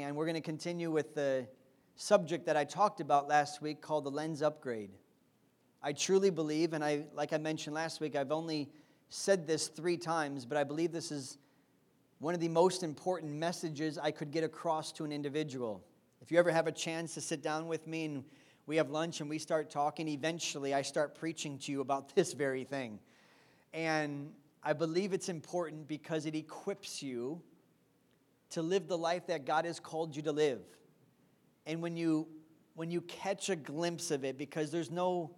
and we're going to continue with the subject that I talked about last week called the lens upgrade. I truly believe, and I, like I mentioned last week, I've only said this three times, but I believe this is one of the most important messages I could get across to an individual. If you ever have a chance to sit down with me and we have lunch and we start talking, eventually I start preaching to you about this very thing. And I believe it's important because it equips you to live the life that God has called you to live. And when you when you catch a glimpse of it because there's no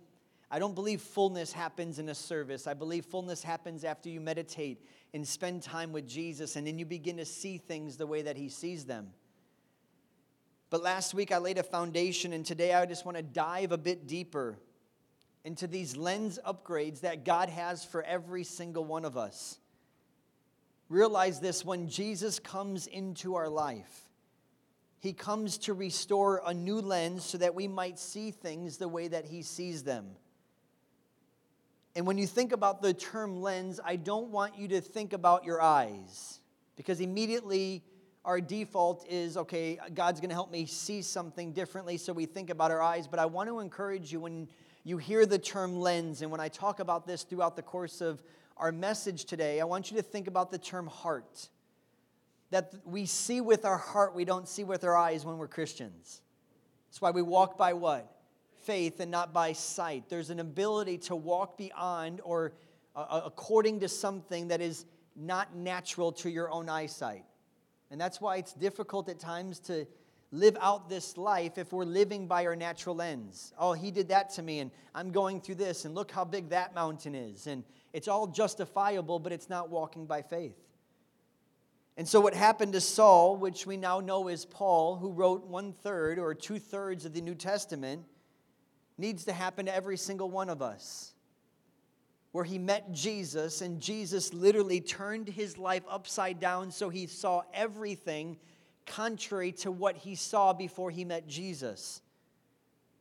I don't believe fullness happens in a service. I believe fullness happens after you meditate and spend time with Jesus and then you begin to see things the way that he sees them. But last week I laid a foundation, and today I just want to dive a bit deeper into these lens upgrades that God has for every single one of us. Realize this when Jesus comes into our life, he comes to restore a new lens so that we might see things the way that he sees them. And when you think about the term lens, I don't want you to think about your eyes because immediately our default is okay, God's going to help me see something differently, so we think about our eyes. But I want to encourage you when you hear the term lens, and when I talk about this throughout the course of our message today, I want you to think about the term heart. That we see with our heart, we don't see with our eyes when we're Christians. That's why we walk by what? Faith and not by sight. There's an ability to walk beyond or uh, according to something that is not natural to your own eyesight. And that's why it's difficult at times to live out this life if we're living by our natural lens. Oh, he did that to me, and I'm going through this, and look how big that mountain is. And it's all justifiable, but it's not walking by faith. And so, what happened to Saul, which we now know is Paul, who wrote one third or two thirds of the New Testament, needs to happen to every single one of us where he met Jesus, and Jesus literally turned his life upside down so he saw everything contrary to what he saw before he met Jesus.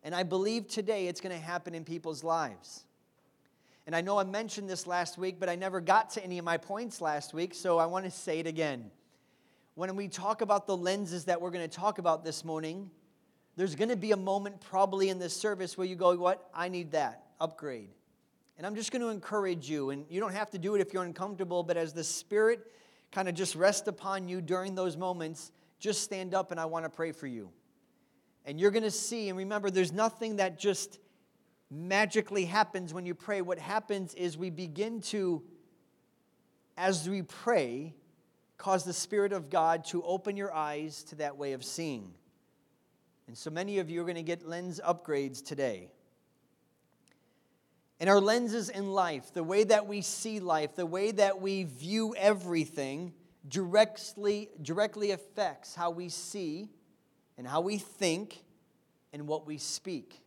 And I believe today it's going to happen in people's lives. And I know I mentioned this last week, but I never got to any of my points last week, so I want to say it again. When we talk about the lenses that we're going to talk about this morning, there's going to be a moment probably in this service where you go, What? I need that upgrade. And I'm just going to encourage you, and you don't have to do it if you're uncomfortable, but as the Spirit kind of just rests upon you during those moments, just stand up and I want to pray for you. And you're going to see, and remember, there's nothing that just magically happens when you pray. What happens is we begin to, as we pray, cause the Spirit of God to open your eyes to that way of seeing. And so many of you are going to get lens upgrades today. And our lenses in life, the way that we see life, the way that we view everything, directly, directly affects how we see and how we think and what we speak.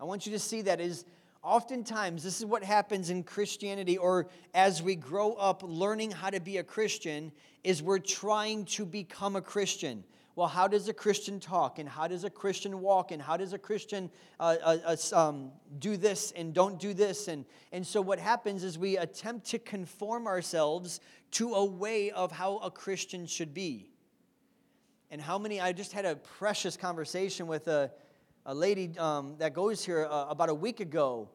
I want you to see that is oftentimes this is what happens in Christianity or as we grow up learning how to be a Christian is we're trying to become a Christian well, how does a Christian talk? And how does a Christian walk? And how does a Christian uh, uh, uh, um, do this and don't do this? And, and so what happens is we attempt to conform ourselves to a way of how a Christian should be. And how many, I just had a precious conversation with a, a lady um, that goes here uh, about a week ago.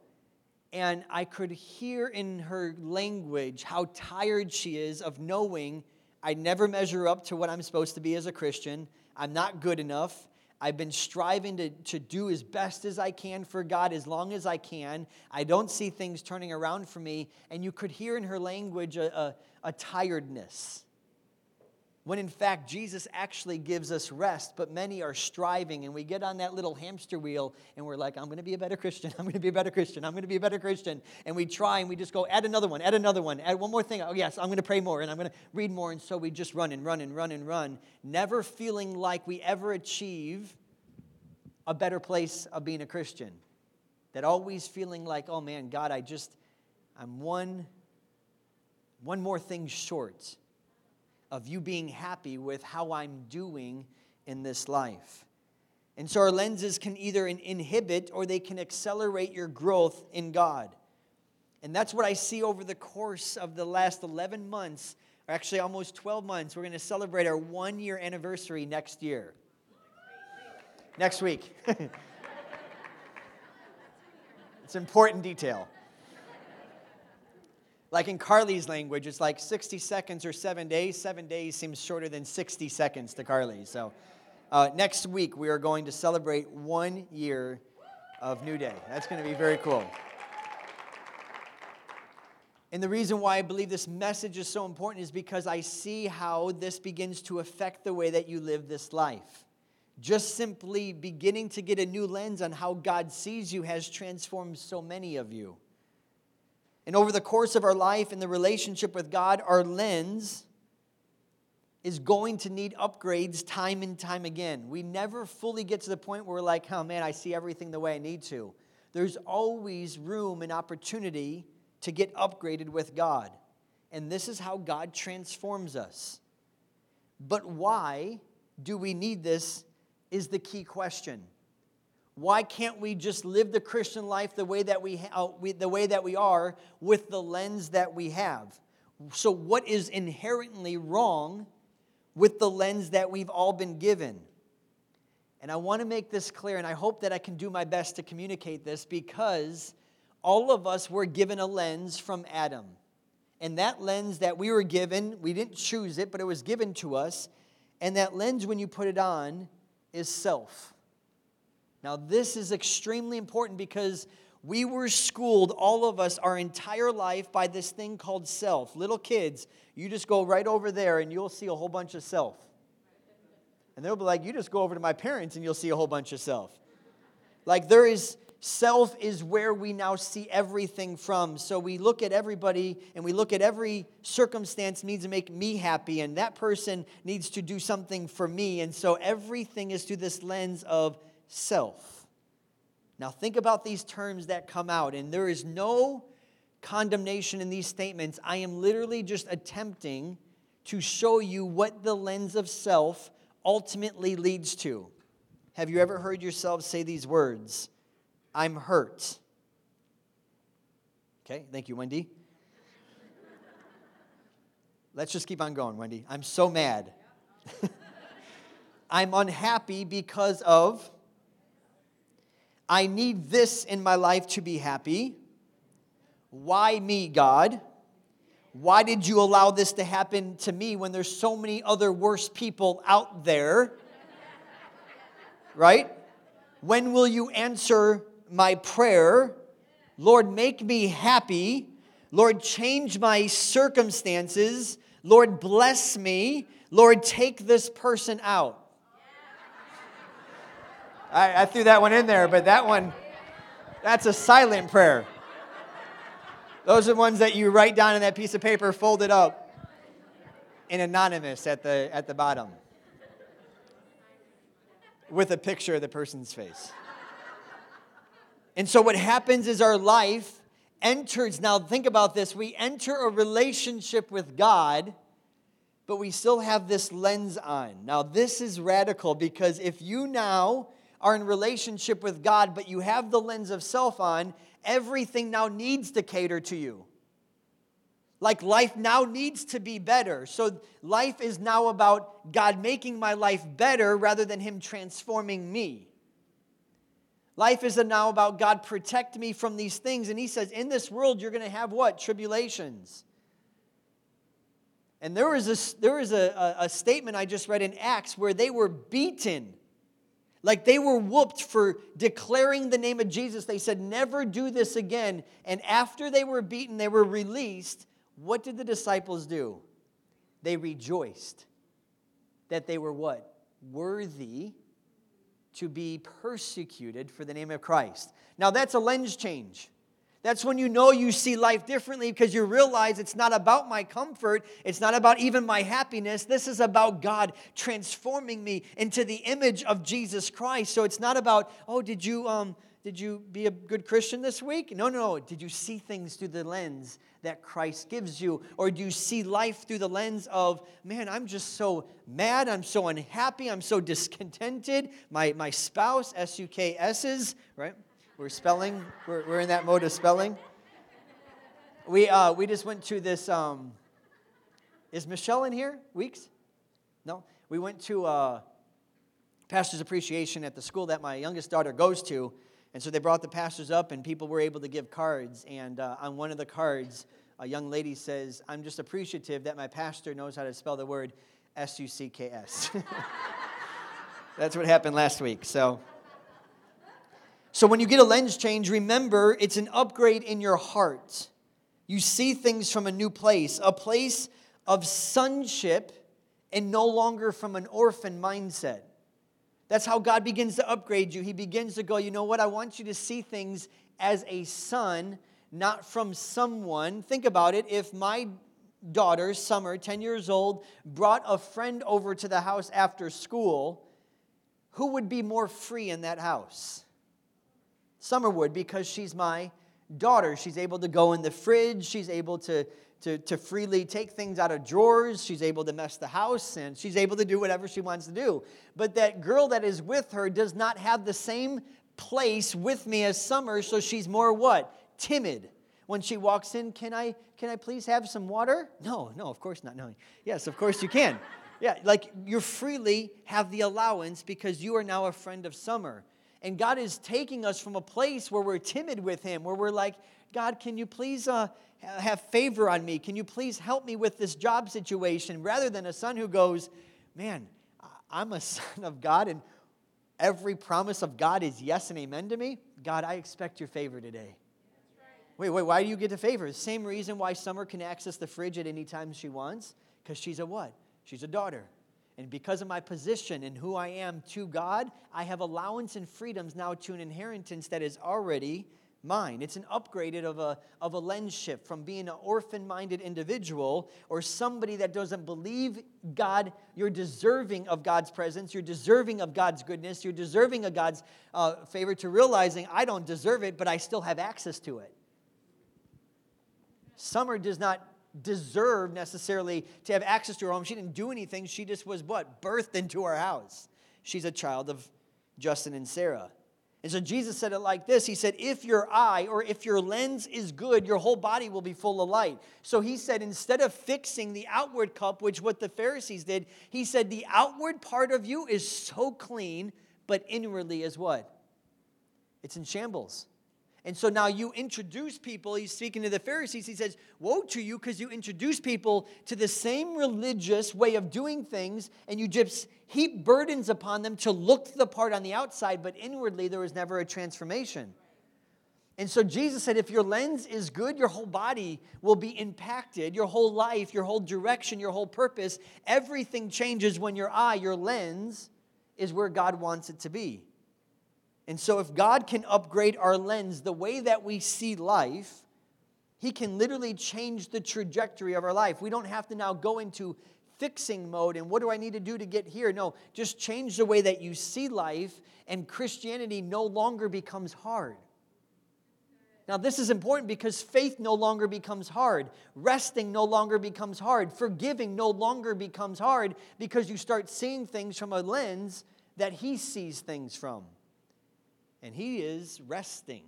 And I could hear in her language how tired she is of knowing I never measure up to what I'm supposed to be as a Christian. I'm not good enough. I've been striving to, to do as best as I can for God as long as I can. I don't see things turning around for me. And you could hear in her language a, a, a tiredness when in fact Jesus actually gives us rest, but many are striving, and we get on that little hamster wheel and we're like, I'm going to be a better Christian, I'm going to be a better Christian, I'm going to be a better Christian. And we try and we just go, add another one, add another one, add one more thing. Oh, yes, I'm going to pray more and I'm going to read more. And so we just run and run and run and run, never feeling like we ever achieve a better place of being a Christian. That always feeling like, oh man, God, I just, I'm one, one more thing short of you being happy with how I'm doing in this life. And so our lenses can either inhibit or they can accelerate your growth in God. And that's what I see over the course of the last 11 months or actually almost 12 months. We're going to celebrate our one year anniversary next year. Next week. it's important detail. Like in Carly's language, it's like 60 seconds or seven days. Seven days seems shorter than 60 seconds to Carly. So uh, next week, we are going to celebrate one year of New Day. That's going to be very cool. And the reason why I believe this message is so important is because I see how this begins to affect the way that you live this life. Just simply beginning to get a new lens on how God sees you has transformed so many of you. And over the course of our life and the relationship with God, our lens is going to need upgrades time and time again. We never fully get to the point where we're like, oh man, I see everything the way I need to. There's always room and opportunity to get upgraded with God. And this is how God transforms us. But why do we need this is the key question. Why can't we just live the Christian life the way that we, uh, we, the way that we are with the lens that we have? So what is inherently wrong with the lens that we've all been given? And I want to make this clear and I hope that I can do my best to communicate this because all of us were given a lens from Adam. And that lens that we were given, we didn't choose it, but it was given to us. And that lens, when you put it on, is self. Now, this is extremely important because we were schooled, all of us, our entire life by this thing called self. Little kids, you just go right over there and you'll see a whole bunch of self. And they'll be like, you just go over to my parents and you'll see a whole bunch of self. Like, there is self is where we now see everything from. So we look at everybody and we look at every circumstance needs to make me happy, and that person needs to do something for me. And so everything is through this lens of self. Now, think about these terms that come out, and there is no condemnation in these statements. I am literally just attempting to show you what the lens of self ultimately leads to. Have you ever heard yourself say these words? I'm hurt. Okay, thank you, Wendy. Let's just keep on going, Wendy. I'm so mad. I'm unhappy because of I need this in my life to be happy. Why me, God? Why did you allow this to happen to me when there's so many other worse people out there? Right? When will you answer my prayer? Lord, make me happy. Lord, change my circumstances. Lord, bless me. Lord, take this person out. I, I threw that one in there, but that one, that's a silent prayer. Those are the ones that you write down in that piece of paper, folded up, and anonymous at the, at the bottom with a picture of the person's face. And so what happens is our life enters, now think about this, we enter a relationship with God, but we still have this lens on. Now, this is radical because if you now are in relationship with God, but you have the lens of self on, everything now needs to cater to you. Like life now needs to be better. So life is now about God making my life better rather than Him transforming me. Life is now about God protect me from these things. And He says, in this world, you're going to have what? Tribulations. And there was, a, there was a, a, a statement I just read in Acts where they were beaten like they were whooped for declaring the name of Jesus. They said, Never do this again. And after they were beaten, they were released. What did the disciples do? They rejoiced that they were what? Worthy to be persecuted for the name of Christ. Now that's a lens change. That's when you know you see life differently because you realize it's not about my comfort. It's not about even my happiness. This is about God transforming me into the image of Jesus Christ. So it's not about, oh, did you, um, did you be a good Christian this week? No, no, no. Did you see things through the lens that Christ gives you? Or do you see life through the lens of, man, I'm just so mad. I'm so unhappy. I'm so discontented. My, my spouse, S U K S's, right? We're spelling. We're, we're in that mode of spelling. We, uh, we just went to this, um, Is Michelle in here? Weeks? No? We went to uh, pastor's appreciation at the school that my youngest daughter goes to. And so they brought the pastors up, and people were able to give cards. And uh, on one of the cards, a young lady says, I'm just appreciative that my pastor knows how to spell the word S U C K S. That's what happened last week. So. So when you get a lens change, remember it's an upgrade in your heart. You see things from a new place, a place of sonship and no longer from an orphan mindset. That's how God begins to upgrade you. He begins to go, you know what? I want you to see things as a son, not from someone. Think about it. If my daughter, Summer, 10 years old, brought a friend over to the house after school, who would be more free in that house? Summer would because she's my daughter. She's able to go in the fridge, she's able to, to, to freely take things out of drawers, she's able to mess the house, and she's able to do whatever she wants to do. But that girl that is with her does not have the same place with me as Summer, so she's more what? Timid. When she walks in, can I, can I please have some water? No, no, of course not. No. Yes, of course you can. Yeah, like you freely have the allowance because you are now a friend of Summer. And God is taking us from a place where we're timid with Him, where we're like, God, can you please uh, have favor on me? Can you please help me with this job situation? Rather than a son who goes, Man, I'm a son of God, and every promise of God is yes and amen to me. God, I expect your favor today. Wait, wait, why do you get the favor? Same reason why Summer can access the fridge at any time she wants, because she's a what? She's a daughter. And because of my position and who I am to God, I have allowance and freedoms now to an inheritance that is already mine. It's an upgraded of a, of a lens shift from being an orphan minded individual or somebody that doesn't believe God, you're deserving of God's presence, you're deserving of God's goodness, you're deserving of God's uh, favor, to realizing I don't deserve it, but I still have access to it. Summer does not deserve necessarily to have access to her home. She didn't do anything. She just was what? Birthed into our house. She's a child of Justin and Sarah. And so Jesus said it like this He said, If your eye or if your lens is good, your whole body will be full of light. So he said, instead of fixing the outward cup, which what the Pharisees did, he said, The outward part of you is so clean, but inwardly is what? It's in shambles. And so now you introduce people, he's speaking to the Pharisees, he says, Woe to you, because you introduce people to the same religious way of doing things, and you just heap burdens upon them to look the part on the outside, but inwardly there was never a transformation. And so Jesus said, if your lens is good, your whole body will be impacted, your whole life, your whole direction, your whole purpose. Everything changes when your eye, your lens, is where God wants it to be. And so, if God can upgrade our lens, the way that we see life, He can literally change the trajectory of our life. We don't have to now go into fixing mode and what do I need to do to get here? No, just change the way that you see life, and Christianity no longer becomes hard. Now, this is important because faith no longer becomes hard. Resting no longer becomes hard. Forgiving no longer becomes hard because you start seeing things from a lens that He sees things from and he is resting.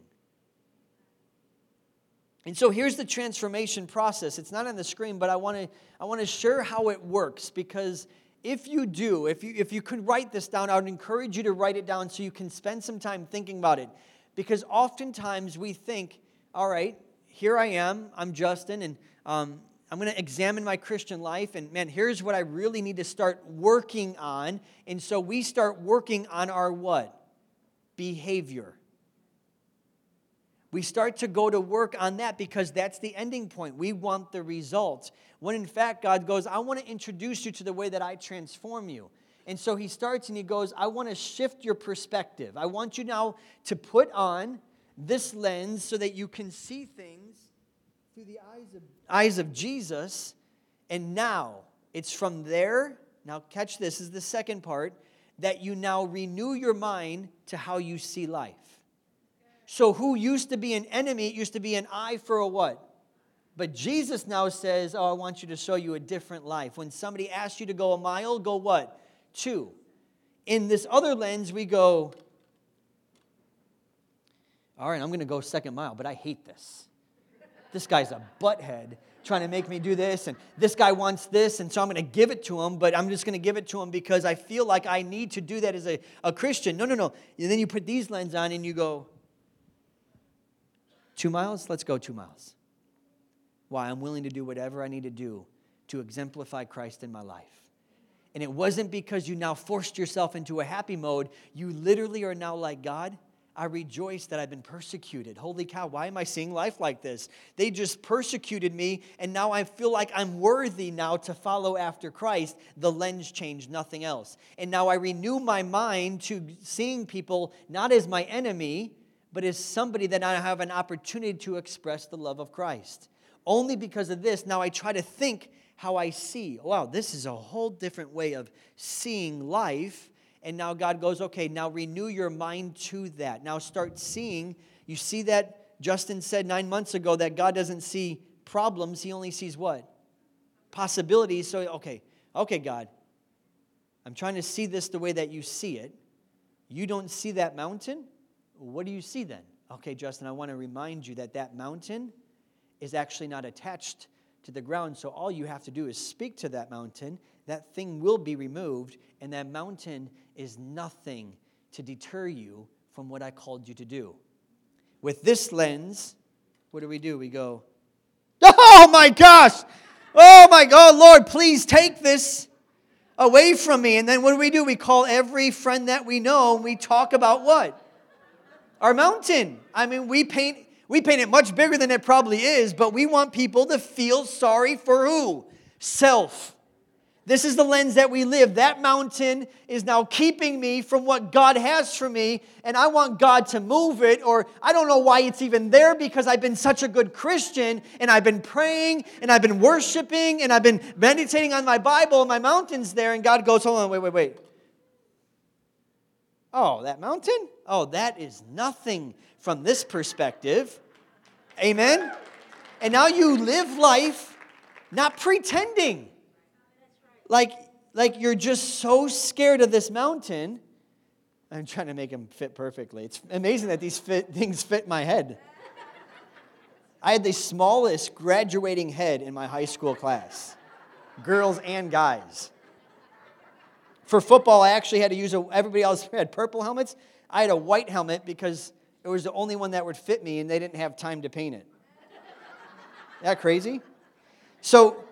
And so here's the transformation process. It's not on the screen, but I want to I want to share how it works because if you do, if you if you could write this down, I would encourage you to write it down so you can spend some time thinking about it. Because oftentimes we think, all right, here I am, I'm Justin, and um, I'm going to examine my Christian life, and man, here's what I really need to start working on. And so we start working on our what? Behavior. We start to go to work on that because that's the ending point. We want the results. When in fact, God goes, I want to introduce you to the way that I transform you. And so he starts and he goes, I want to shift your perspective. I want you now to put on this lens so that you can see things through the eyes of, eyes of Jesus. And now it's from there. Now, catch this, this is the second part that you now renew your mind to how you see life. So, who used to be an enemy, used to be an eye for a what? But Jesus now says, Oh, I want you to show you a different life. When somebody asks you to go a mile, go what? Two. In this other lens, we go, All right, I'm going to go second mile, but I hate this. This guy's a butthead. Trying to make me do this, and this guy wants this, and so I'm going to give it to him, but I'm just going to give it to him because I feel like I need to do that as a, a Christian. No, no, no. And then you put these lenses on and you go, two miles? Let's go two miles. Why? I'm willing to do whatever I need to do to exemplify Christ in my life. And it wasn't because you now forced yourself into a happy mode. You literally are now like God. I rejoice that I've been persecuted. Holy cow, why am I seeing life like this? They just persecuted me, and now I feel like I'm worthy now to follow after Christ. The lens changed, nothing else. And now I renew my mind to seeing people not as my enemy, but as somebody that I have an opportunity to express the love of Christ. Only because of this, now I try to think how I see. Wow, this is a whole different way of seeing life and now God goes, okay, now renew your mind to that. Now start seeing. You see that Justin said nine months ago that God doesn't see problems, He only sees what? Possibilities. So, okay, okay, God, I'm trying to see this the way that you see it. You don't see that mountain? What do you see then? Okay, Justin, I want to remind you that that mountain is actually not attached to the ground. So all you have to do is speak to that mountain. That thing will be removed, and that mountain is nothing to deter you from what I called you to do. With this lens, what do we do? We go, Oh my gosh! Oh my God, oh Lord, please take this away from me. And then what do we do? We call every friend that we know and we talk about what? Our mountain. I mean, we paint we paint it much bigger than it probably is, but we want people to feel sorry for who? Self. This is the lens that we live. That mountain is now keeping me from what God has for me, and I want God to move it, or I don't know why it's even there because I've been such a good Christian and I've been praying and I've been worshiping and I've been meditating on my Bible and my mountain's there, and God goes, Hold on, wait, wait, wait. Oh, that mountain? Oh, that is nothing from this perspective. Amen? And now you live life not pretending like, like you're just so scared of this mountain. I'm trying to make them fit perfectly. It's amazing that these fit, things fit my head. I had the smallest graduating head in my high school class, girls and guys. For football, I actually had to use a, everybody else had purple helmets. I had a white helmet because it was the only one that would fit me and they didn't have time to paint it. Isn't that crazy? So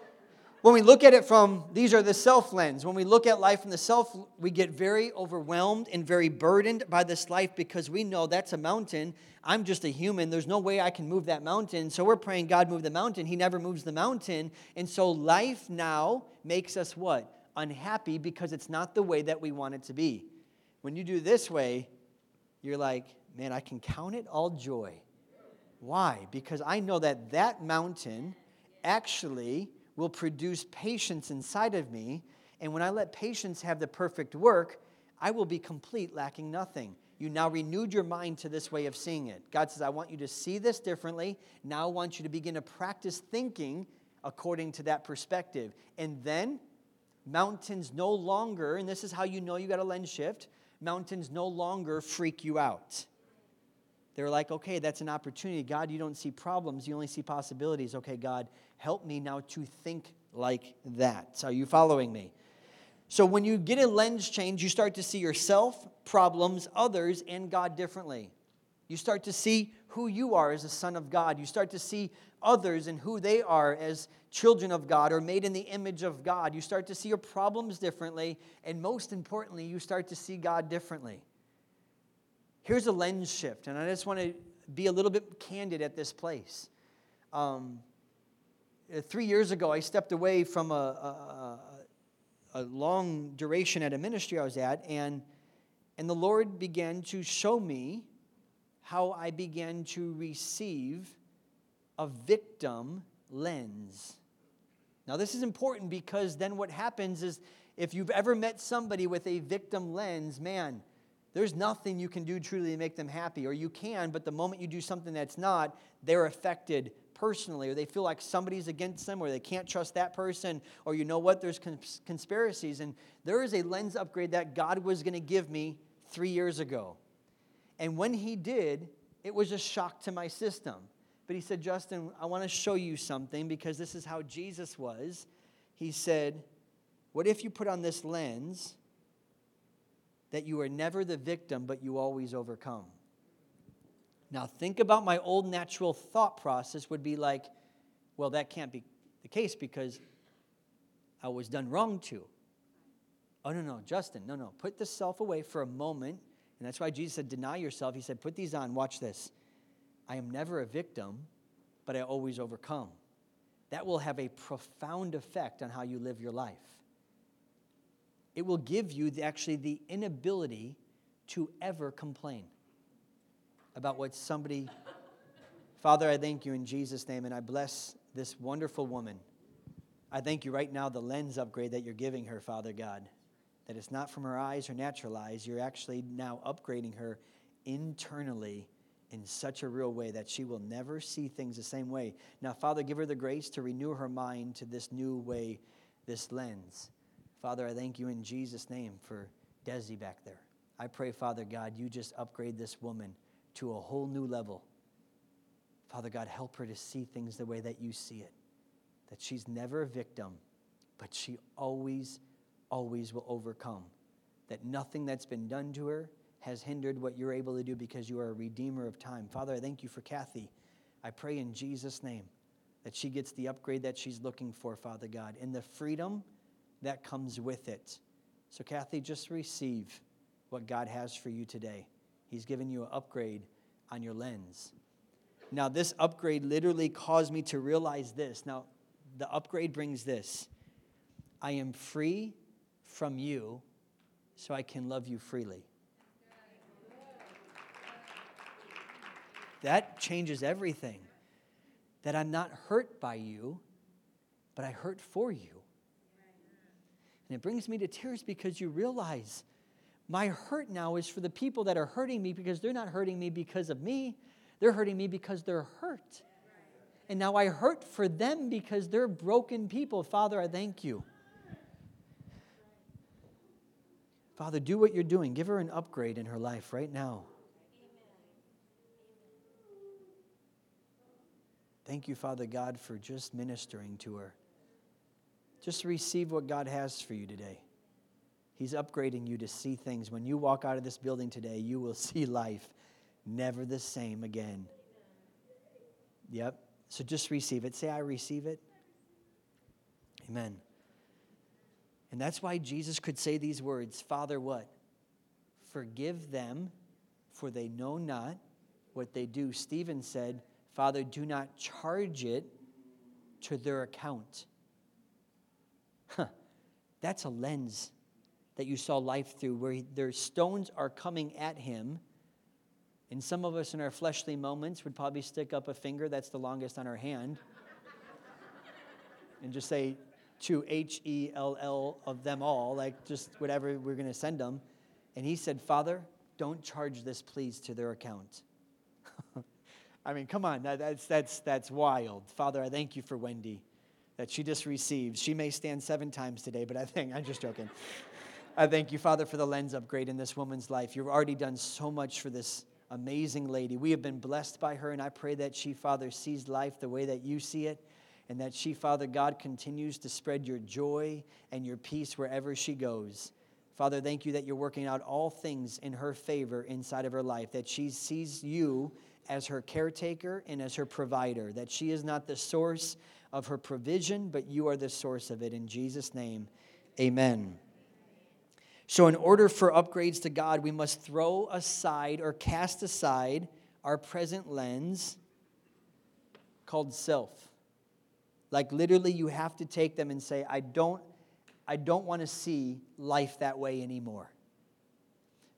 when we look at it from these are the self lens. When we look at life from the self we get very overwhelmed and very burdened by this life because we know that's a mountain. I'm just a human. There's no way i can move that mountain. So we're praying god move the mountain. He never moves the mountain. And so life now makes us what? Unhappy because it's not the way that we want it to be. When you do this way you're like man i can count it all joy. Why? Because i know that that mountain actually will produce patience inside of me. And when I let patience have the perfect work, I will be complete, lacking nothing. You now renewed your mind to this way of seeing it. God says, I want you to see this differently. Now I want you to begin to practice thinking according to that perspective. And then mountains no longer, and this is how you know you got a lens shift, mountains no longer freak you out. They're like, okay, that's an opportunity. God, you don't see problems, you only see possibilities. Okay, God, help me now to think like that. Are you following me? So when you get a lens change, you start to see yourself, problems, others, and God differently. You start to see who you are as a son of God. You start to see others and who they are as children of God or made in the image of God. You start to see your problems differently. And most importantly, you start to see God differently. Here's a lens shift, and I just want to be a little bit candid at this place. Um, Uh, three years ago, I stepped away from a, a, a, long duration at a ministry I was at, and, and the Lord began to show me how I began to receive a victim lens. Now, this is important because then what happens is if you've ever met somebody with a victim lens, man, there's nothing you can do truly to make them happy, or you can, but the moment you do something that's not, they're affected personally, or they feel like somebody's against them, or they can't trust that person, or you know what, there's cons- conspiracies. And there is a lens upgrade that God was going to give me three years ago. And when He did, it was a shock to my system. But he said, Justin, I want to show you something because this is how Jesus was. He said, What if you put on this lens that you are never the victim, but you always overcome? Now, think about my old natural thought process would be like, well, that can't be the case because I was done wrong to. Oh, no, no, Justin, no, no. Put the self away for a moment. And that's why Jesus said, deny yourself. He said, put these on. Watch this. I am never a victim, but I always overcome. That will have a profound effect on how you live your life. It will give you the, actually the inability to ever complain about what somebody. Father, I thank you in Jesus' name, and I bless this wonderful woman. I thank you right now, the lens upgrade that you're giving her, Father God. That it's not from her eyes or natural eyes. You're actually now upgrading her internally in such a real way that she will never see things the same way. Now, Father, give her the grace to renew her mind to this new way, this lens. Father, I thank you in Jesus' name for Desi back there. I pray, Father God, you just upgrade this woman to a whole new level. Father God, help her to see things the way that you see it. That she's never a victim, but she always, always will overcome. That nothing that's been done to her, has hindered what you're able to do because you are a redeemer of time. Father, I thank you for Kathy. I pray in Jesus' name that she gets the upgrade that she's looking for, Father God, and the freedom that comes with it. So, Kathy, just receive what God has for you today. He's given you an upgrade on your lens. Now, this upgrade literally caused me to realize this. Now, the upgrade brings this I am free from you, so I can love you freely. That changes everything. That I'm not hurt by you, but I hurt for you. And it brings me to tears because you realize my hurt now is for the people that are hurting me because they're not hurting me because of me. They're hurting me because they're hurt. And now I hurt for them because they're broken people. Father, I thank you. Father, do what you're doing. Give her an upgrade in her life right now. Thank you, Father God, for just ministering to her. Just receive what God has for you today. He's upgrading you to see things. When you walk out of this building today, you will see life never the same again. Yep. So just receive it. Say, I receive it. Amen. And that's why Jesus could say these words Father, what? Forgive them, for they know not what they do. Stephen said, Father, do not charge it to their account. Huh. That's a lens that you saw life through, where he, their stones are coming at him. And some of us in our fleshly moments would probably stick up a finger that's the longest on our hand and just say, to H E L L of them all, like just whatever we're going to send them. And he said, Father, don't charge this, please, to their account. I mean, come on, that's, that's, that's wild. Father, I thank you for Wendy that she just receives. She may stand seven times today, but I think, I'm just joking. I thank you, Father, for the lens upgrade in this woman's life. You've already done so much for this amazing lady. We have been blessed by her, and I pray that she, Father, sees life the way that you see it, and that she, Father God, continues to spread your joy and your peace wherever she goes. Father, thank you that you're working out all things in her favor inside of her life, that she sees you as her caretaker and as her provider, that she is not the source of her provision, but you are the source of it. In Jesus' name, amen. So, in order for upgrades to God, we must throw aside or cast aside our present lens called self. Like literally, you have to take them and say, I don't, I don't want to see life that way anymore.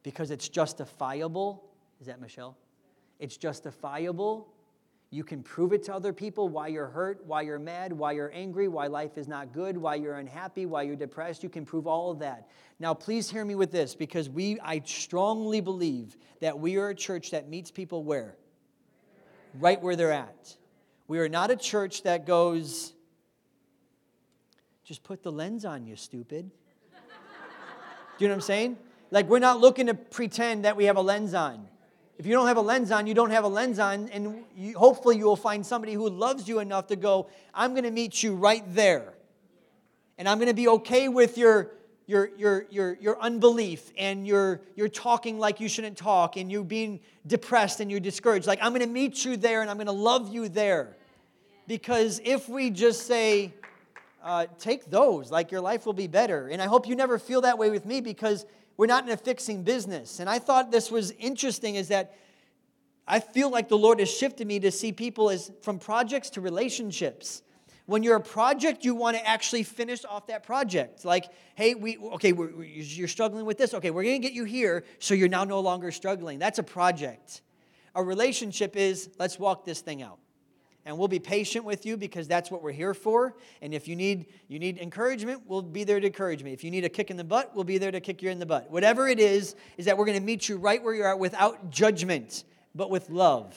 Because it's justifiable. Is that Michelle? It's justifiable. You can prove it to other people why you're hurt, why you're mad, why you're angry, why life is not good, why you're unhappy, why you're depressed. You can prove all of that. Now, please hear me with this because we, I strongly believe that we are a church that meets people where? Right where they're at. We are not a church that goes, just put the lens on, you stupid. Do you know what I'm saying? Like, we're not looking to pretend that we have a lens on. If you don't have a lens on, you don't have a lens on, and you, hopefully you will find somebody who loves you enough to go, I'm going to meet you right there. And I'm going to be okay with your, your, your, your, your unbelief and your, your talking like you shouldn't talk and you being depressed and you're discouraged. Like, I'm going to meet you there and I'm going to love you there. Because if we just say, uh, take those, like your life will be better. And I hope you never feel that way with me because we're not in a fixing business. And I thought this was interesting is that I feel like the Lord has shifted me to see people as from projects to relationships. When you're a project, you want to actually finish off that project. Like, hey, we okay, we're, we're, you're struggling with this. Okay, we're going to get you here, so you're now no longer struggling. That's a project. A relationship is let's walk this thing out and we'll be patient with you because that's what we're here for. And if you need you need encouragement we'll be there to encourage me. If you need a kick in the butt we'll be there to kick you in the butt. Whatever it is is that we're going to meet you right where you are without judgment but with love.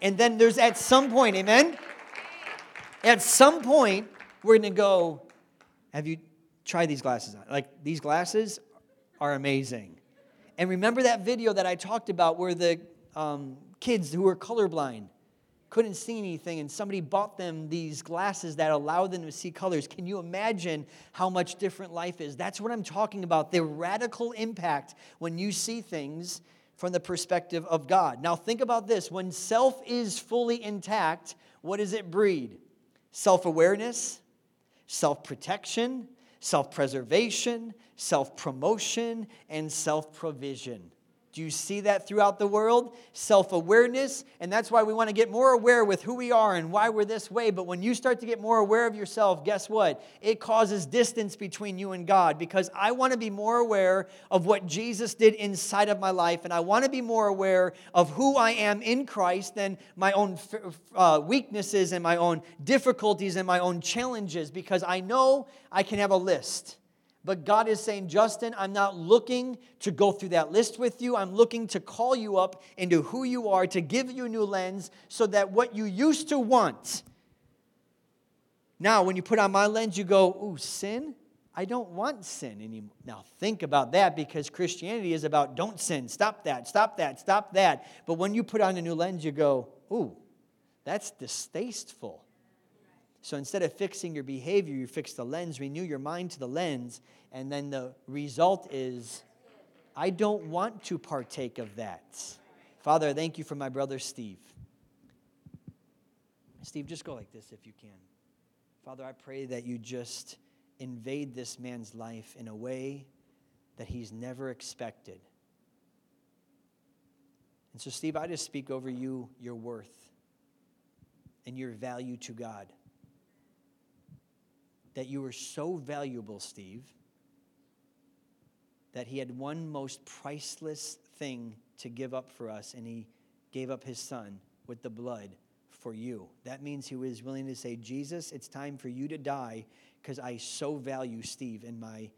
And then there's at some point amen? At some point we're going to go have you tried these glasses on? Like these glasses are amazing. And remember that video that i talked about where the um, kids who are colorblind couldn't see anything, and somebody bought them these glasses that allowed them to see colors. Can you imagine how much different life is? That's what I'm talking about the radical impact when you see things from the perspective of God. Now, think about this when self is fully intact, what does it breed? Self awareness, self protection, self preservation, self promotion, and self provision. Do you see that throughout the world? Self awareness. And that's why we want to get more aware with who we are and why we're this way. But when you start to get more aware of yourself, guess what? It causes distance between you and God because I want to be more aware of what Jesus did inside of my life. And I want to be more aware of who I am in Christ than my own uh, weaknesses and my own difficulties and my own challenges because I know I can have a list. But God is saying, Justin, I'm not looking to go through that list with you. I'm looking to call you up into who you are, to give you a new lens so that what you used to want, now when you put on my lens, you go, Ooh, sin? I don't want sin anymore. Now think about that because Christianity is about don't sin, stop that, stop that, stop that. But when you put on a new lens, you go, Ooh, that's distasteful. So instead of fixing your behavior, you fix the lens, renew your mind to the lens, and then the result is I don't want to partake of that. Father, I thank you for my brother Steve. Steve, just go like this if you can. Father, I pray that you just invade this man's life in a way that he's never expected. And so, Steve, I just speak over you your worth and your value to God that you were so valuable, Steve, that he had one most priceless thing to give up for us, and he gave up his son with the blood for you. That means he was willing to say, Jesus, it's time for you to die because I so value Steve and my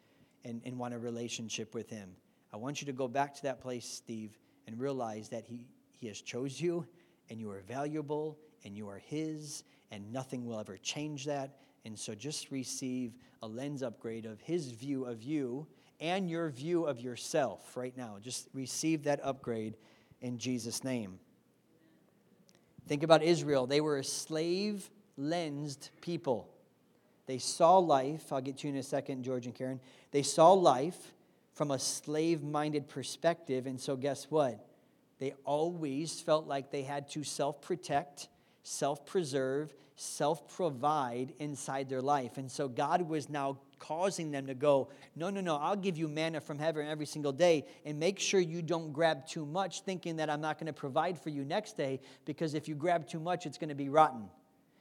and, and want a relationship with him. I want you to go back to that place, Steve, and realize that he, he has chose you and you are valuable and you are his and nothing will ever change that and so just receive a lens upgrade of his view of you and your view of yourself right now. Just receive that upgrade in Jesus' name. Think about Israel. They were a slave lensed people. They saw life, I'll get to you in a second, George and Karen. They saw life from a slave minded perspective. And so, guess what? They always felt like they had to self protect, self preserve, self provide inside their life. And so God was now causing them to go, No, no, no, I'll give you manna from heaven every single day. And make sure you don't grab too much, thinking that I'm not going to provide for you next day, because if you grab too much, it's going to be rotten.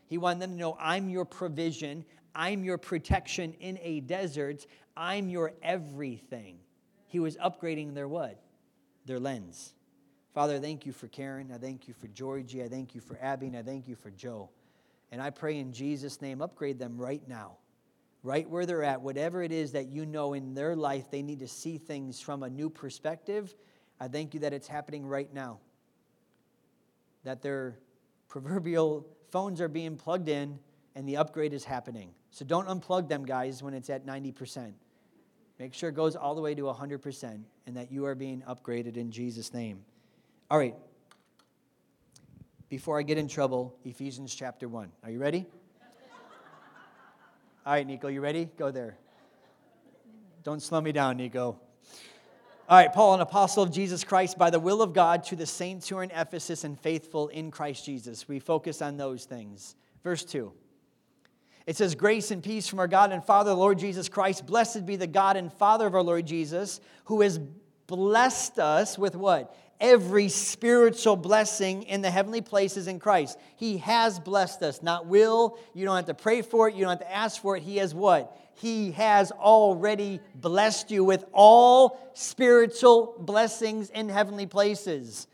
He wanted them to know, I'm your provision, I'm your protection in a desert, I'm your everything. He was upgrading their what? Their lens. Father, thank you for Karen. I thank you for Georgie. I thank you for Abby. And I thank you for Joe. And I pray in Jesus' name, upgrade them right now, right where they're at, whatever it is that you know in their life they need to see things from a new perspective. I thank you that it's happening right now. That their proverbial phones are being plugged in and the upgrade is happening. So don't unplug them, guys, when it's at 90%. Make sure it goes all the way to 100% and that you are being upgraded in Jesus' name. All right. Before I get in trouble, Ephesians chapter 1. Are you ready? All right, Nico, you ready? Go there. Don't slow me down, Nico. All right, Paul, an apostle of Jesus Christ by the will of God to the saints who are in Ephesus and faithful in Christ Jesus. We focus on those things. Verse 2. It says, Grace and peace from our God and Father, the Lord Jesus Christ. Blessed be the God and Father of our Lord Jesus, who has blessed us with what? Every spiritual blessing in the heavenly places in Christ. He has blessed us, not will. You don't have to pray for it. You don't have to ask for it. He has what? He has already blessed you with all spiritual blessings in heavenly places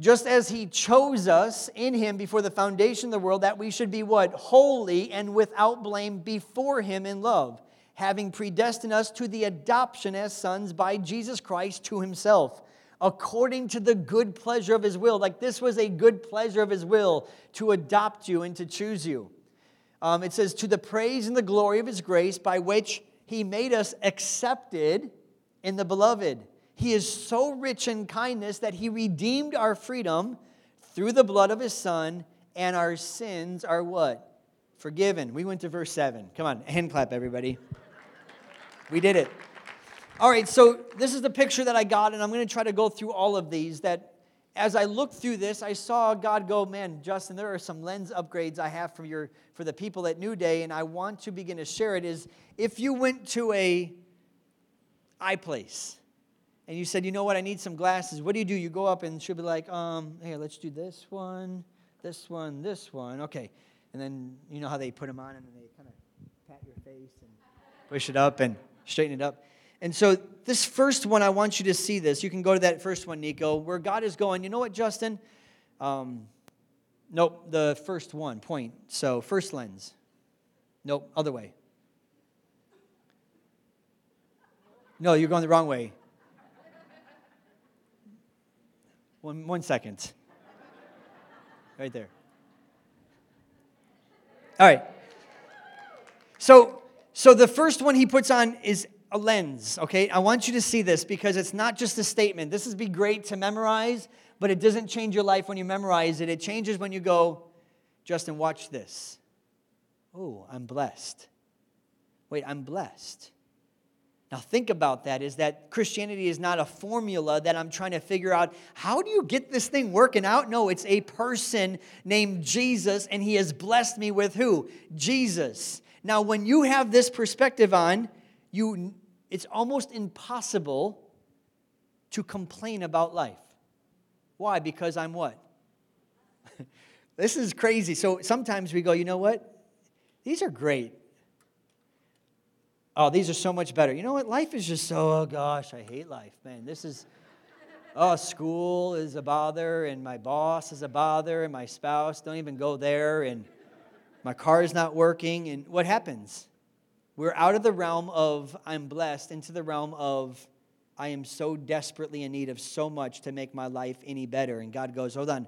just as he chose us in him before the foundation of the world, that we should be what? Holy and without blame before him in love, having predestined us to the adoption as sons by Jesus Christ to himself, according to the good pleasure of his will. Like this was a good pleasure of his will to adopt you and to choose you. Um, it says, to the praise and the glory of his grace, by which he made us accepted in the beloved. He is so rich in kindness that he redeemed our freedom through the blood of his son, and our sins are what? Forgiven. We went to verse 7. Come on, hand clap, everybody. We did it. All right, so this is the picture that I got, and I'm going to try to go through all of these. That as I looked through this, I saw God go, man, Justin, there are some lens upgrades I have for your for the people at New Day, and I want to begin to share it. Is if you went to a eye place and you said, you know what, I need some glasses, what do you do? You go up and she'll be like, um, here, let's do this one, this one, this one. Okay. And then you know how they put them on and then they kind of pat your face and push it up and straighten it up. And so this first one, I want you to see this. You can go to that first one, Nico, where God is going, you know what, Justin? Um, nope, the first one, point. So first lens. Nope, other way. No, you're going the wrong way. One, one second. Right there. All right. So, so the first one he puts on is a lens, okay? I want you to see this because it's not just a statement. This would be great to memorize, but it doesn't change your life when you memorize it. It changes when you go, Justin, watch this. Oh, I'm blessed. Wait, I'm blessed. Now, think about that is that Christianity is not a formula that I'm trying to figure out how do you get this thing working out? No, it's a person named Jesus, and he has blessed me with who? Jesus. Now, when you have this perspective on, you, it's almost impossible to complain about life. Why? Because I'm what? this is crazy. So sometimes we go, you know what? These are great oh, these are so much better. You know what? Life is just so, oh gosh, I hate life, man. This is, oh, school is a bother, and my boss is a bother, and my spouse, don't even go there, and my car is not working. And what happens? We're out of the realm of I'm blessed into the realm of I am so desperately in need of so much to make my life any better. And God goes, hold on.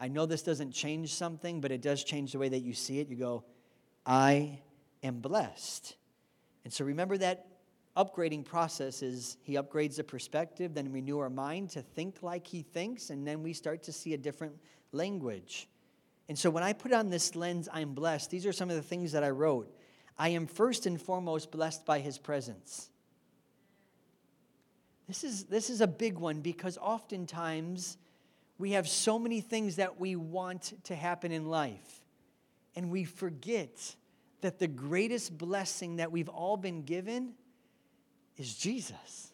I know this doesn't change something, but it does change the way that you see it. You go, I am blessed. And so remember that upgrading process is he upgrades the perspective, then renew our mind to think like he thinks, and then we start to see a different language. And so when I put on this lens, I'm blessed, these are some of the things that I wrote. I am first and foremost blessed by his presence. This is, this is a big one because oftentimes we have so many things that we want to happen in life, and we forget that the greatest blessing that we've all been given is Jesus.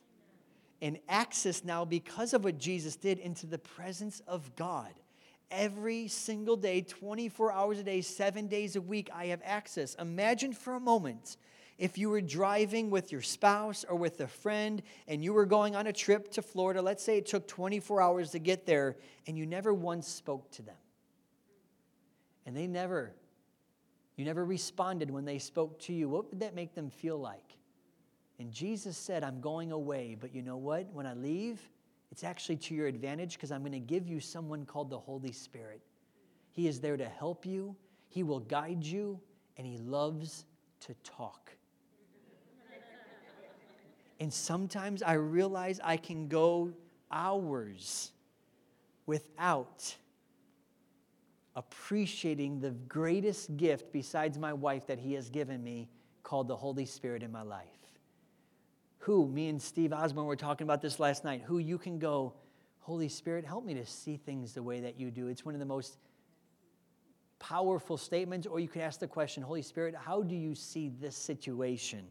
And access now, because of what Jesus did, into the presence of God. Every single day, 24 hours a day, seven days a week, I have access. Imagine for a moment if you were driving with your spouse or with a friend and you were going on a trip to Florida. Let's say it took 24 hours to get there and you never once spoke to them. And they never you never responded when they spoke to you. What would that make them feel like? And Jesus said, I'm going away, but you know what? When I leave, it's actually to your advantage because I'm going to give you someone called the Holy Spirit. He is there to help you, He will guide you, and He loves to talk. and sometimes I realize I can go hours without appreciating the greatest gift besides my wife that He has given me called the Holy Spirit in my life. Who, me and Steve Osborne were talking about this last night, who you can go, Holy Spirit, help me to see things the way that you do. It's one of the most powerful statements, or you can ask the question, Holy Spirit, how do you see this situation?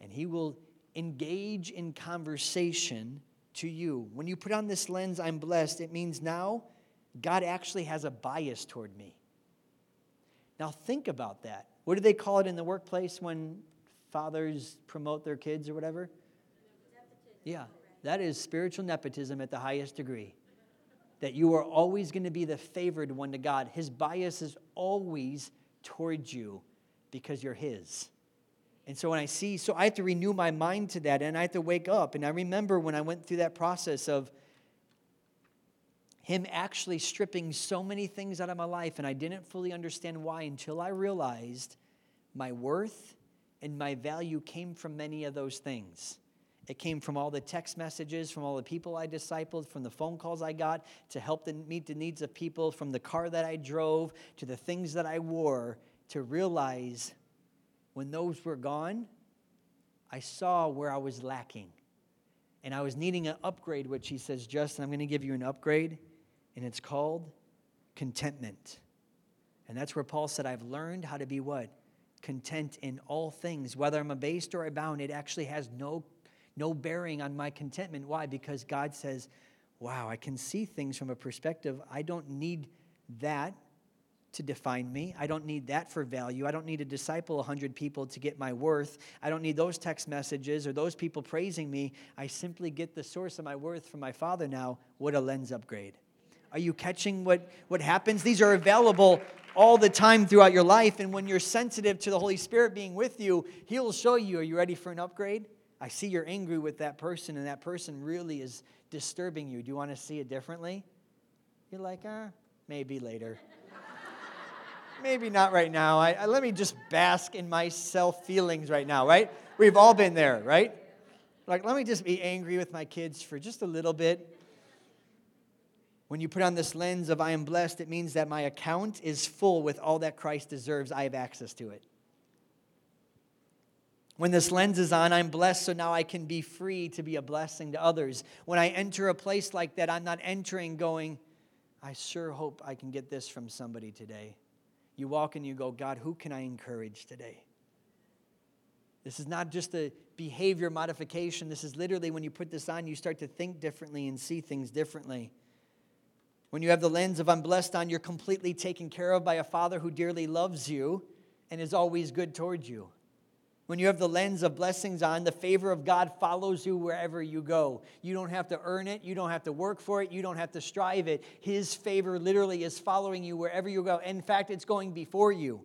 And He will engage in conversation to you. When you put on this lens, I'm blessed, it means now God actually has a bias toward me. Now, think about that. What do they call it in the workplace when fathers promote their kids or whatever? Nepotism. Yeah, that is spiritual nepotism at the highest degree. That you are always going to be the favored one to God. His bias is always towards you because you're His. And so when I see, so I have to renew my mind to that and I have to wake up. And I remember when I went through that process of him actually stripping so many things out of my life, and I didn't fully understand why until I realized my worth and my value came from many of those things. It came from all the text messages, from all the people I discipled, from the phone calls I got to help meet the needs of people, from the car that I drove to the things that I wore, to realize when those were gone, I saw where I was lacking. And I was needing an upgrade, which he says, Justin, I'm going to give you an upgrade and it's called contentment. And that's where Paul said, I've learned how to be what? Content in all things. Whether I'm abased or abound, it actually has no, no bearing on my contentment. Why? Because God says, wow, I can see things from a perspective. I don't need that to define me. I don't need that for value. I don't need to disciple 100 people to get my worth. I don't need those text messages or those people praising me. I simply get the source of my worth from my Father now. What a lens upgrade. Are you catching what, what happens? These are available all the time throughout your life. And when you're sensitive to the Holy Spirit being with you, He'll show you are you ready for an upgrade? I see you're angry with that person, and that person really is disturbing you. Do you want to see it differently? You're like, ah, maybe later. maybe not right now. I, I, let me just bask in my self feelings right now, right? We've all been there, right? Like, let me just be angry with my kids for just a little bit. When you put on this lens of I am blessed, it means that my account is full with all that Christ deserves. I have access to it. When this lens is on, I'm blessed, so now I can be free to be a blessing to others. When I enter a place like that, I'm not entering going, I sure hope I can get this from somebody today. You walk and you go, God, who can I encourage today? This is not just a behavior modification. This is literally when you put this on, you start to think differently and see things differently. When you have the lens of I'm blessed on, you're completely taken care of by a father who dearly loves you and is always good towards you. When you have the lens of blessings on, the favor of God follows you wherever you go. You don't have to earn it. You don't have to work for it. You don't have to strive it. His favor literally is following you wherever you go. In fact, it's going before you.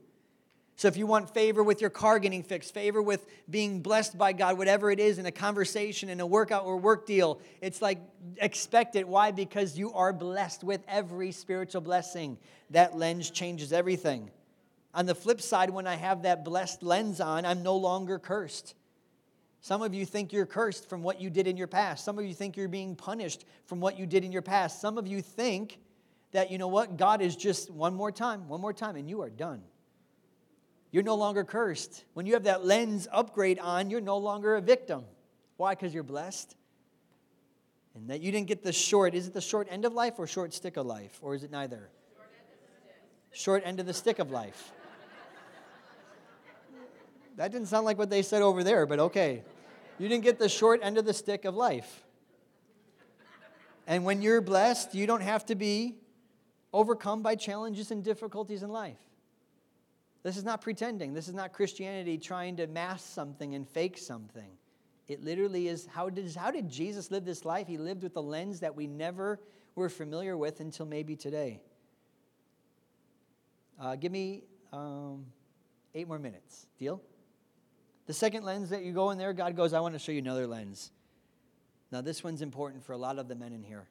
So if you want favor with your car getting fixed, favor with being blessed by God, whatever it is in a conversation, in a workout or work deal, it's like expect it. Why? Because you are blessed with every spiritual blessing. That lens changes everything. On the flip side, when I have that blessed lens on, I'm no longer cursed. Some of you think you're cursed from what you did in your past. Some of you think you're being punished from what you did in your past. Some of you think that, you know what, God is just one more time, one more time, and you are done. You're no longer cursed. When you have that lens upgrade on, you're no longer a victim. Why? Because you're blessed. And that you didn't get the short. Is it the short end of life or short stick of life? Or is it neither? Short end of the stick of life. That didn't sound like what they said over there, but okay. You didn't get the short end of the stick of life. And when you're blessed, you don't have to be overcome by challenges and difficulties in life. This is not pretending. This is not Christianity trying to mask something and fake something. It literally is how did, how did Jesus live this life? He lived with a lens that we never were familiar with until maybe today. Uh, give me um, eight more minutes. Deal? The second lens that you go in there, God goes, I want to show you another lens. Now, this one's important for a lot of the men in here.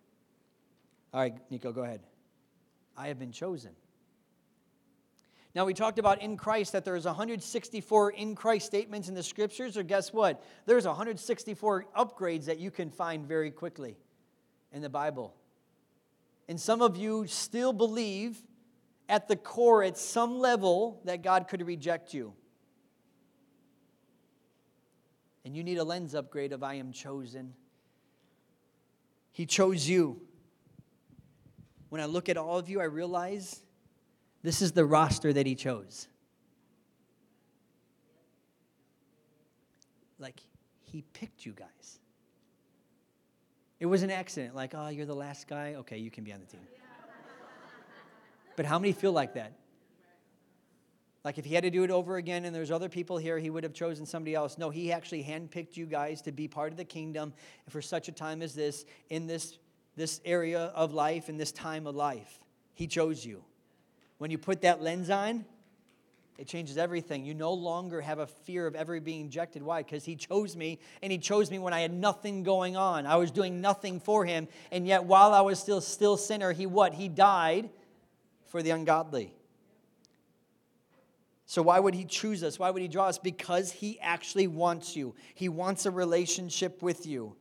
All right, Nico, go ahead. I have been chosen. Now, we talked about in Christ that there's 164 in Christ statements in the scriptures, or guess what? There's 164 upgrades that you can find very quickly in the Bible. And some of you still believe at the core, at some level, that God could reject you. And you need a lens upgrade of I am chosen. He chose you. When I look at all of you, I realize this is the roster that He chose. Like, He picked you guys. It was an accident, like, oh, you're the last guy? Okay, you can be on the team. but how many feel like that? Like if he had to do it over again and there's other people here, he would have chosen somebody else. No, he actually handpicked you guys to be part of the kingdom for such a time as this, in this, this area of life, in this time of life. He chose you. When you put that lens on, it changes everything. You no longer have a fear of ever being rejected. Why? Because he chose me, and he chose me when I had nothing going on. I was doing nothing for him, and yet while I was still still sinner, he what? He died for the ungodly. So, why would he choose us? Why would he draw us? Because he actually wants you. He wants a relationship with you.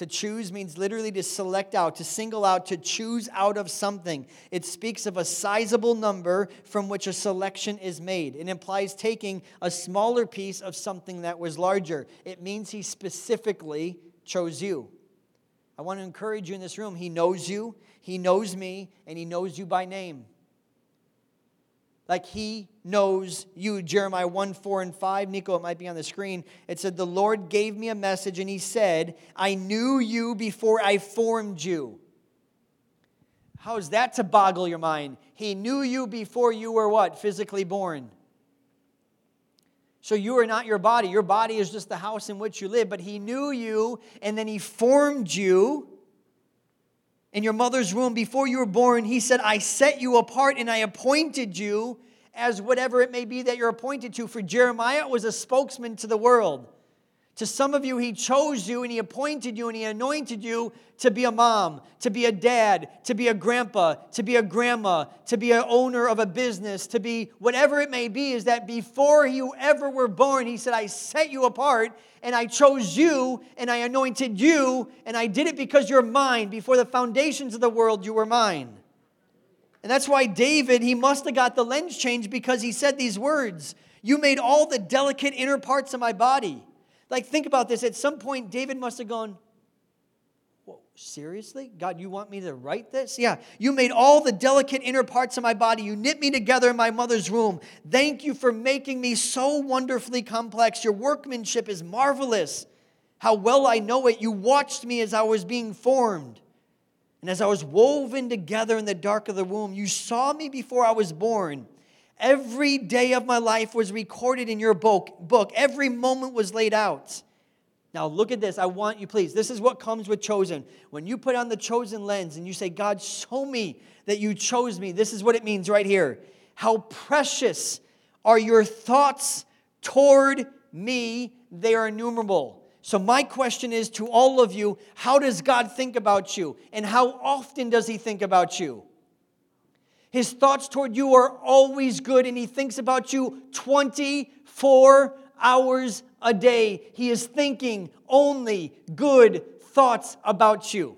To choose means literally to select out, to single out, to choose out of something. It speaks of a sizable number from which a selection is made. It implies taking a smaller piece of something that was larger. It means he specifically chose you. I want to encourage you in this room. He knows you, he knows me, and he knows you by name like he knows you. Jeremiah 1 4 and 5. Nico, it might be on the screen. It said, The Lord gave me a message and he said, I knew you before I formed you. How is that to boggle your mind? He knew you before you were what? Physically born. So you are not your body. Your body is just the house in which you live, but he knew you and then he formed you in your mother's womb before you were born, he said, I set you apart and I appointed you as whatever it may be that you're appointed to. For Jeremiah was a spokesman to the world. To some of you, He chose you and He appointed you and He anointed you to be a mom, to be a dad, to be a grandpa, to be a grandma, to be an owner of a business, to be whatever it may be. Is that before you ever were born, He said, I set you apart and I chose you and I anointed you and I did it because you're mine. Before the foundations of the world, you were mine. And that's why David, he must have got the lens changed because he said these words You made all the delicate inner parts of my body. Like, think about this. At some point, David must have gone, seriously? God, you want me to write this? Yeah. You made all the delicate inner parts of my body. You knit me together in my mother's womb. Thank you for making me so wonderfully complex. Your workmanship is marvelous. How well I know it. You watched me as I was being formed. And as I was woven together in the dark of the womb, you saw me before I was born. Every day of my life was recorded in your book. book. Every moment was laid out. Now, look at this. I want you, please. This is what comes with chosen. When you put on the chosen lens and you say, God, show me that you chose me, this is what it means right here. How precious are your thoughts toward me? They are innumerable. So, my question is to all of you how does God think about you? And how often does He think about you? His thoughts toward you are always good, and He thinks about you 24 hours a day. He is thinking only good thoughts about you.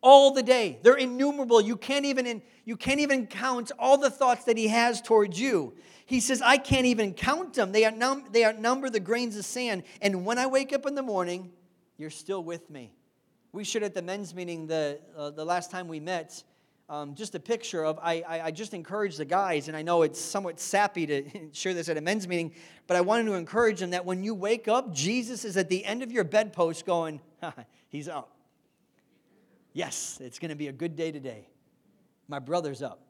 All the day. They're innumerable. You can't even, you can't even count all the thoughts that He has towards you. He says, I can't even count them. They, outnum- they outnumber the grains of sand. And when I wake up in the morning, you're still with me. We should, at the men's meeting, the, uh, the last time we met, um, just a picture of I, I, I, just encourage the guys and i know it's somewhat sappy to share this at a men's meeting but i wanted to encourage them that when you wake up jesus is at the end of your bedpost going he's up. Yes it's going to be a good day today. My brother's up.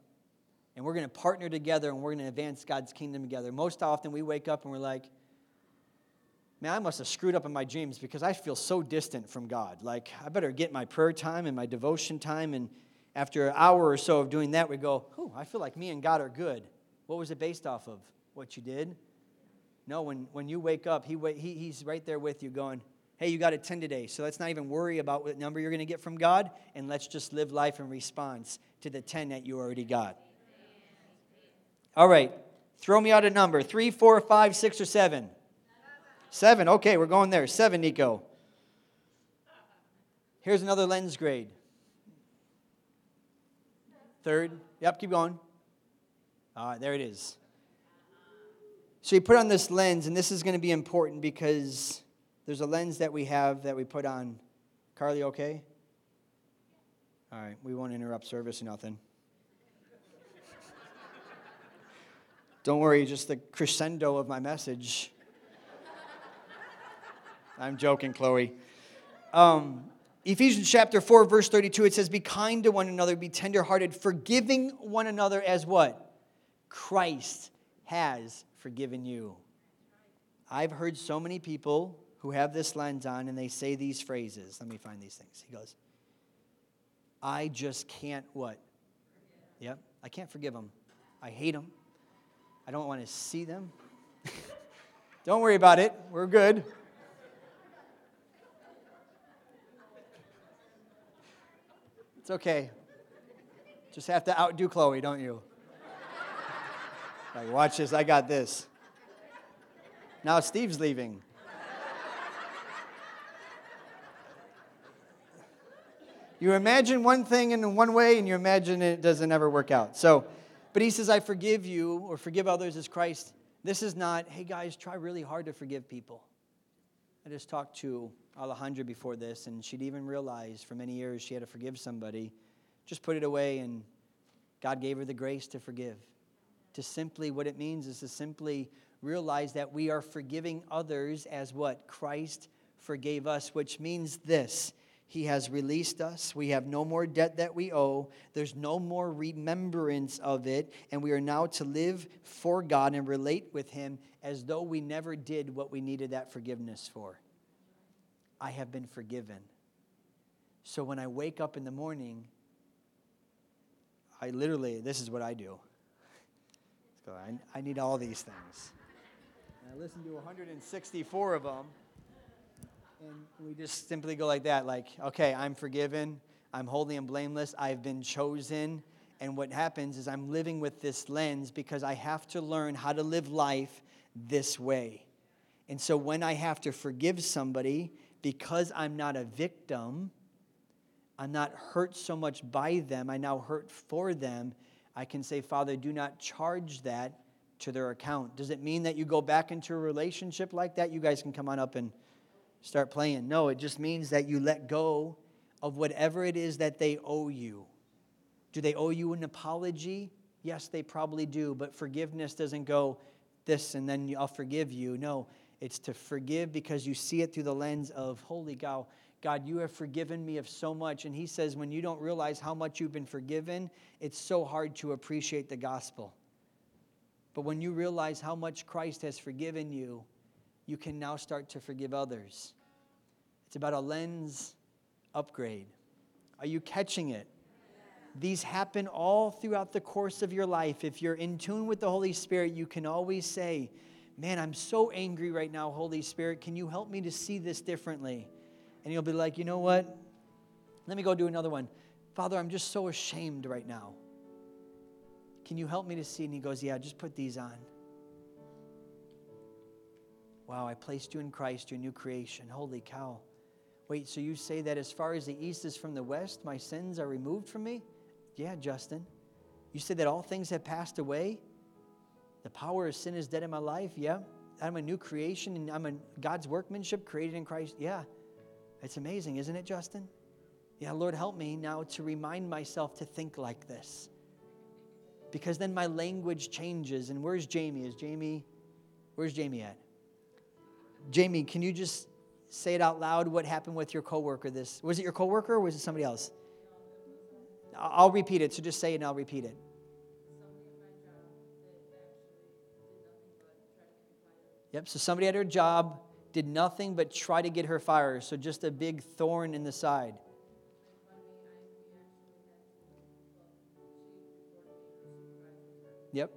And we're going to partner together and we're going to advance god's kingdom together. Most often we wake up and we're like man i must have screwed up in my dreams because i feel so distant from god. Like i better get my prayer time and my devotion time and after an hour or so of doing that, we go, oh, I feel like me and God are good. What was it based off of? What you did? No, when, when you wake up, he, he, he's right there with you going, hey, you got a 10 today. So let's not even worry about what number you're going to get from God, and let's just live life in response to the 10 that you already got. All right, throw me out a number three, four, five, six, or seven? Seven. Okay, we're going there. Seven, Nico. Here's another lens grade Third. Yep, keep going. All right, there it is. So you put on this lens, and this is going to be important because there's a lens that we have that we put on. Carly, okay? All right, we won't interrupt service or nothing. Don't worry, just the crescendo of my message. I'm joking, Chloe. Um, Ephesians chapter 4, verse 32, it says, Be kind to one another, be tenderhearted, forgiving one another as what? Christ has forgiven you. I've heard so many people who have this lens on and they say these phrases. Let me find these things. He goes, I just can't what? Yep, I can't forgive them. I hate them. I don't want to see them. don't worry about it. We're good. It's okay. Just have to outdo Chloe, don't you? Like, watch this, I got this. Now Steve's leaving. You imagine one thing in one way and you imagine it doesn't ever work out. So, but he says, I forgive you or forgive others as Christ. This is not, hey guys, try really hard to forgive people. I just talked to Alejandra before this, and she'd even realized for many years she had to forgive somebody. Just put it away, and God gave her the grace to forgive. To simply, what it means is to simply realize that we are forgiving others as what Christ forgave us, which means this He has released us. We have no more debt that we owe. There's no more remembrance of it. And we are now to live for God and relate with Him as though we never did what we needed that forgiveness for. I have been forgiven. So when I wake up in the morning, I literally, this is what I do. I, I need all these things. And I listen to 164 of them, and we just simply go like that like, okay, I'm forgiven, I'm holy and blameless, I've been chosen. And what happens is I'm living with this lens because I have to learn how to live life this way. And so when I have to forgive somebody, because I'm not a victim, I'm not hurt so much by them, I now hurt for them, I can say, Father, do not charge that to their account. Does it mean that you go back into a relationship like that? You guys can come on up and start playing. No, it just means that you let go of whatever it is that they owe you. Do they owe you an apology? Yes, they probably do, but forgiveness doesn't go this and then I'll forgive you. No, it's to forgive because you see it through the lens of, holy cow, God, you have forgiven me of so much. And he says, when you don't realize how much you've been forgiven, it's so hard to appreciate the gospel. But when you realize how much Christ has forgiven you, you can now start to forgive others. It's about a lens upgrade. Are you catching it? These happen all throughout the course of your life. If you're in tune with the Holy Spirit, you can always say, Man, I'm so angry right now, Holy Spirit. Can you help me to see this differently? And you'll be like, You know what? Let me go do another one. Father, I'm just so ashamed right now. Can you help me to see? And he goes, Yeah, just put these on. Wow, I placed you in Christ, your new creation. Holy cow. Wait, so you say that as far as the east is from the west, my sins are removed from me? Yeah, Justin. You say that all things have passed away? The power of sin is dead in my life? Yeah. I'm a new creation and I'm a God's workmanship created in Christ? Yeah. It's amazing, isn't it, Justin? Yeah, Lord, help me now to remind myself to think like this. Because then my language changes. And where's Jamie? Is Jamie, where's Jamie at? Jamie, can you just say it out loud what happened with your coworker this? Was it your coworker or was it somebody else? I'll repeat it. So just say it and I'll repeat it. Yep, so somebody at her job did nothing but try to get her fired. So just a big thorn in the side. Yep.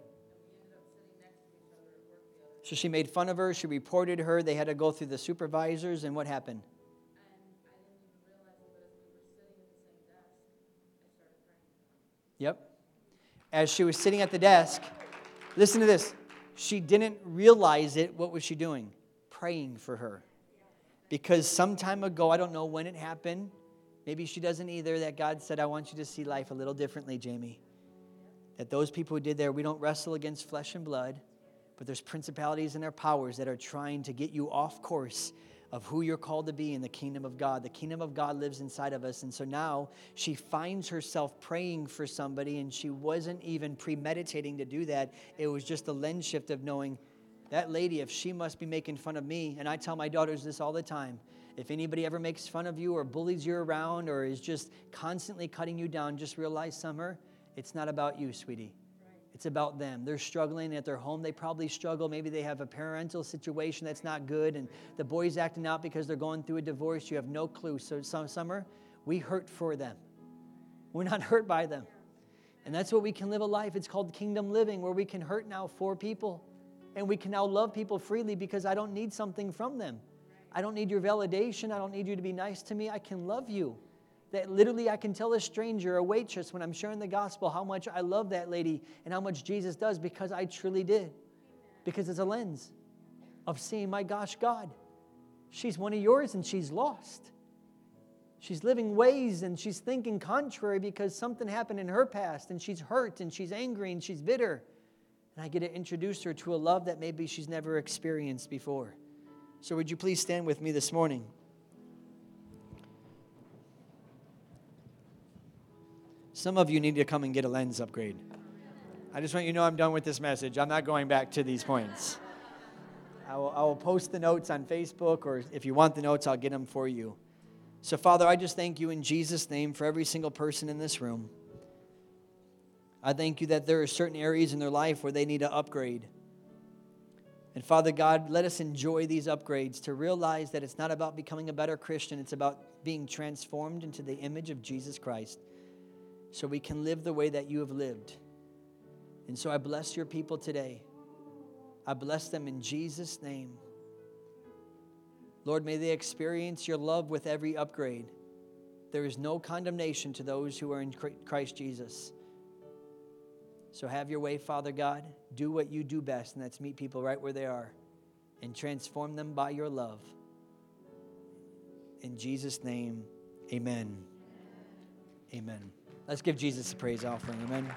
So she made fun of her. She reported her. They had to go through the supervisors. And what happened? Yep. As she was sitting at the desk, listen to this. She didn't realize it. What was she doing? Praying for her. Because some time ago, I don't know when it happened, maybe she doesn't either, that God said, I want you to see life a little differently, Jamie. that those people who did there, we don't wrestle against flesh and blood, but there's principalities and their powers that are trying to get you off course of who you're called to be in the kingdom of God. The kingdom of God lives inside of us. And so now she finds herself praying for somebody, and she wasn't even premeditating to do that. It was just a lens shift of knowing that lady, if she must be making fun of me, and I tell my daughters this all the time if anybody ever makes fun of you or bullies you around or is just constantly cutting you down, just realize, Summer, it's not about you, sweetie. It's about them. They're struggling at their home. They probably struggle. Maybe they have a parental situation that's not good, and the boy's acting out because they're going through a divorce. You have no clue. So, some summer, we hurt for them. We're not hurt by them. And that's what we can live a life. It's called kingdom living, where we can hurt now for people. And we can now love people freely because I don't need something from them. I don't need your validation. I don't need you to be nice to me. I can love you that literally I can tell a stranger, a waitress, when I'm sharing the gospel, how much I love that lady and how much Jesus does because I truly did. Because it's a lens of seeing, my gosh, God, she's one of yours and she's lost. She's living ways and she's thinking contrary because something happened in her past and she's hurt and she's angry and she's bitter. And I get to introduce her to a love that maybe she's never experienced before. So, would you please stand with me this morning? Some of you need to come and get a lens upgrade. I just want you to know I'm done with this message. I'm not going back to these points. I will, I will post the notes on Facebook, or if you want the notes, I'll get them for you. So, Father, I just thank you in Jesus' name for every single person in this room. I thank you that there are certain areas in their life where they need to upgrade. And Father God, let us enjoy these upgrades to realize that it's not about becoming a better Christian, it's about being transformed into the image of Jesus Christ so we can live the way that you have lived. And so I bless your people today. I bless them in Jesus' name. Lord, may they experience your love with every upgrade. There is no condemnation to those who are in Christ Jesus. So have your way, Father God. Do what you do best, and that's meet people right where they are and transform them by your love. In Jesus' name, amen. Amen. Let's give Jesus a praise offering. Amen.